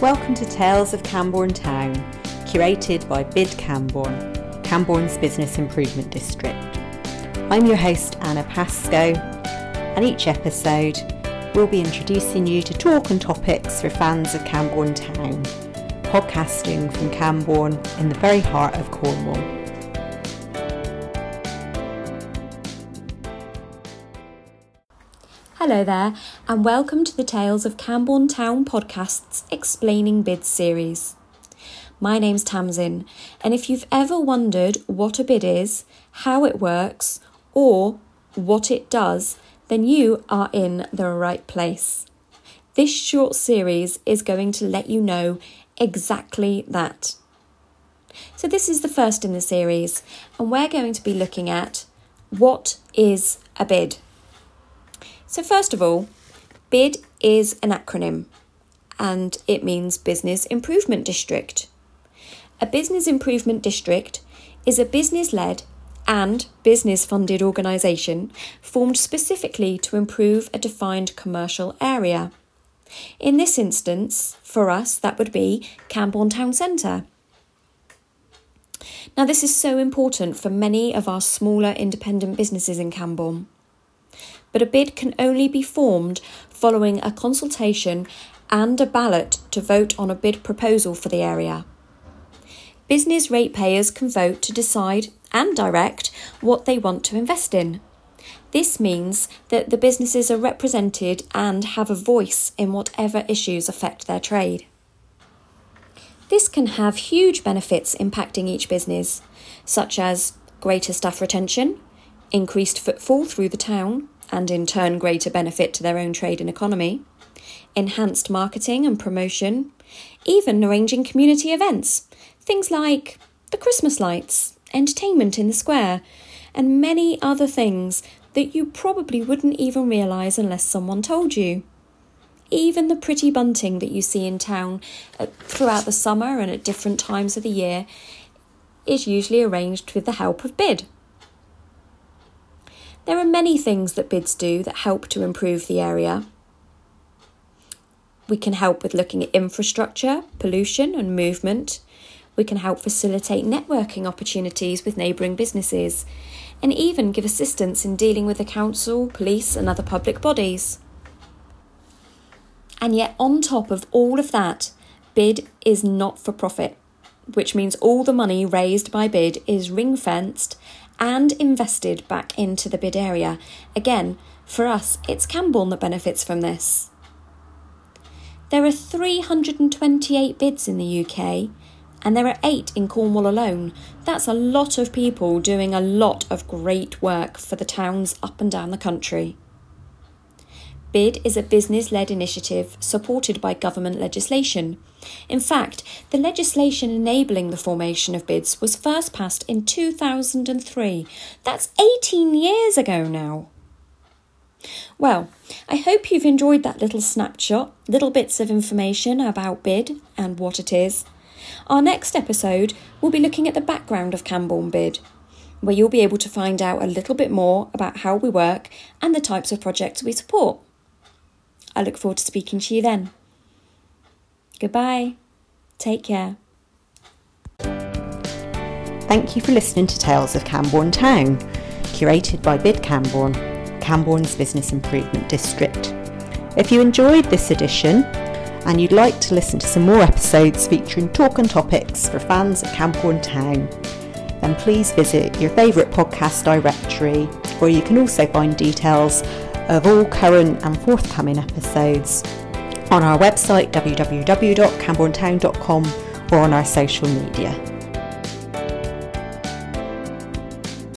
Welcome to Tales of Camborne Town, curated by BID Camborne, Camborne's Business Improvement District. I'm your host Anna Pascoe, and each episode we'll be introducing you to talk and topics for fans of Camborne Town, podcasting from Camborne in the very heart of Cornwall. Hello there, and welcome to the Tales of Camborne Town podcasts explaining bids series. My name's Tamsin, and if you've ever wondered what a bid is, how it works, or what it does, then you are in the right place. This short series is going to let you know exactly that. So, this is the first in the series, and we're going to be looking at what is a bid. So, first of all, BID is an acronym and it means Business Improvement District. A Business Improvement District is a business led and business funded organisation formed specifically to improve a defined commercial area. In this instance, for us, that would be Camborne Town Centre. Now, this is so important for many of our smaller independent businesses in Camborne but a bid can only be formed following a consultation and a ballot to vote on a bid proposal for the area. Business ratepayers can vote to decide and direct what they want to invest in. This means that the businesses are represented and have a voice in whatever issues affect their trade. This can have huge benefits impacting each business, such as greater staff retention, increased footfall through the town, and in turn greater benefit to their own trade and economy, enhanced marketing and promotion, even arranging community events, things like the Christmas lights, entertainment in the square, and many other things that you probably wouldn't even realise unless someone told you. Even the pretty bunting that you see in town uh, throughout the summer and at different times of the year is usually arranged with the help of BID. There are many things that bids do that help to improve the area. We can help with looking at infrastructure, pollution, and movement. We can help facilitate networking opportunities with neighbouring businesses, and even give assistance in dealing with the council, police, and other public bodies. And yet, on top of all of that, BID is not for profit, which means all the money raised by BID is ring fenced and invested back into the bid area. Again, for us, it's Camborne that benefits from this. There are 328 bids in the UK, and there are eight in Cornwall alone. That's a lot of people doing a lot of great work for the towns up and down the country. BID is a business led initiative supported by government legislation. In fact, the legislation enabling the formation of BIDs was first passed in 2003. That's 18 years ago now. Well, I hope you've enjoyed that little snapshot, little bits of information about BID and what it is. Our next episode will be looking at the background of Camborne BID, where you'll be able to find out a little bit more about how we work and the types of projects we support. I look forward to speaking to you then. Goodbye. Take care. Thank you for listening to Tales of Camborne Town, curated by BID Camborne, Camborne's Business Improvement District. If you enjoyed this edition and you'd like to listen to some more episodes featuring talk and topics for fans of Camborne Town, then please visit your favourite podcast directory where you can also find details of all current and forthcoming episodes on our website www.cambornetown.com or on our social media.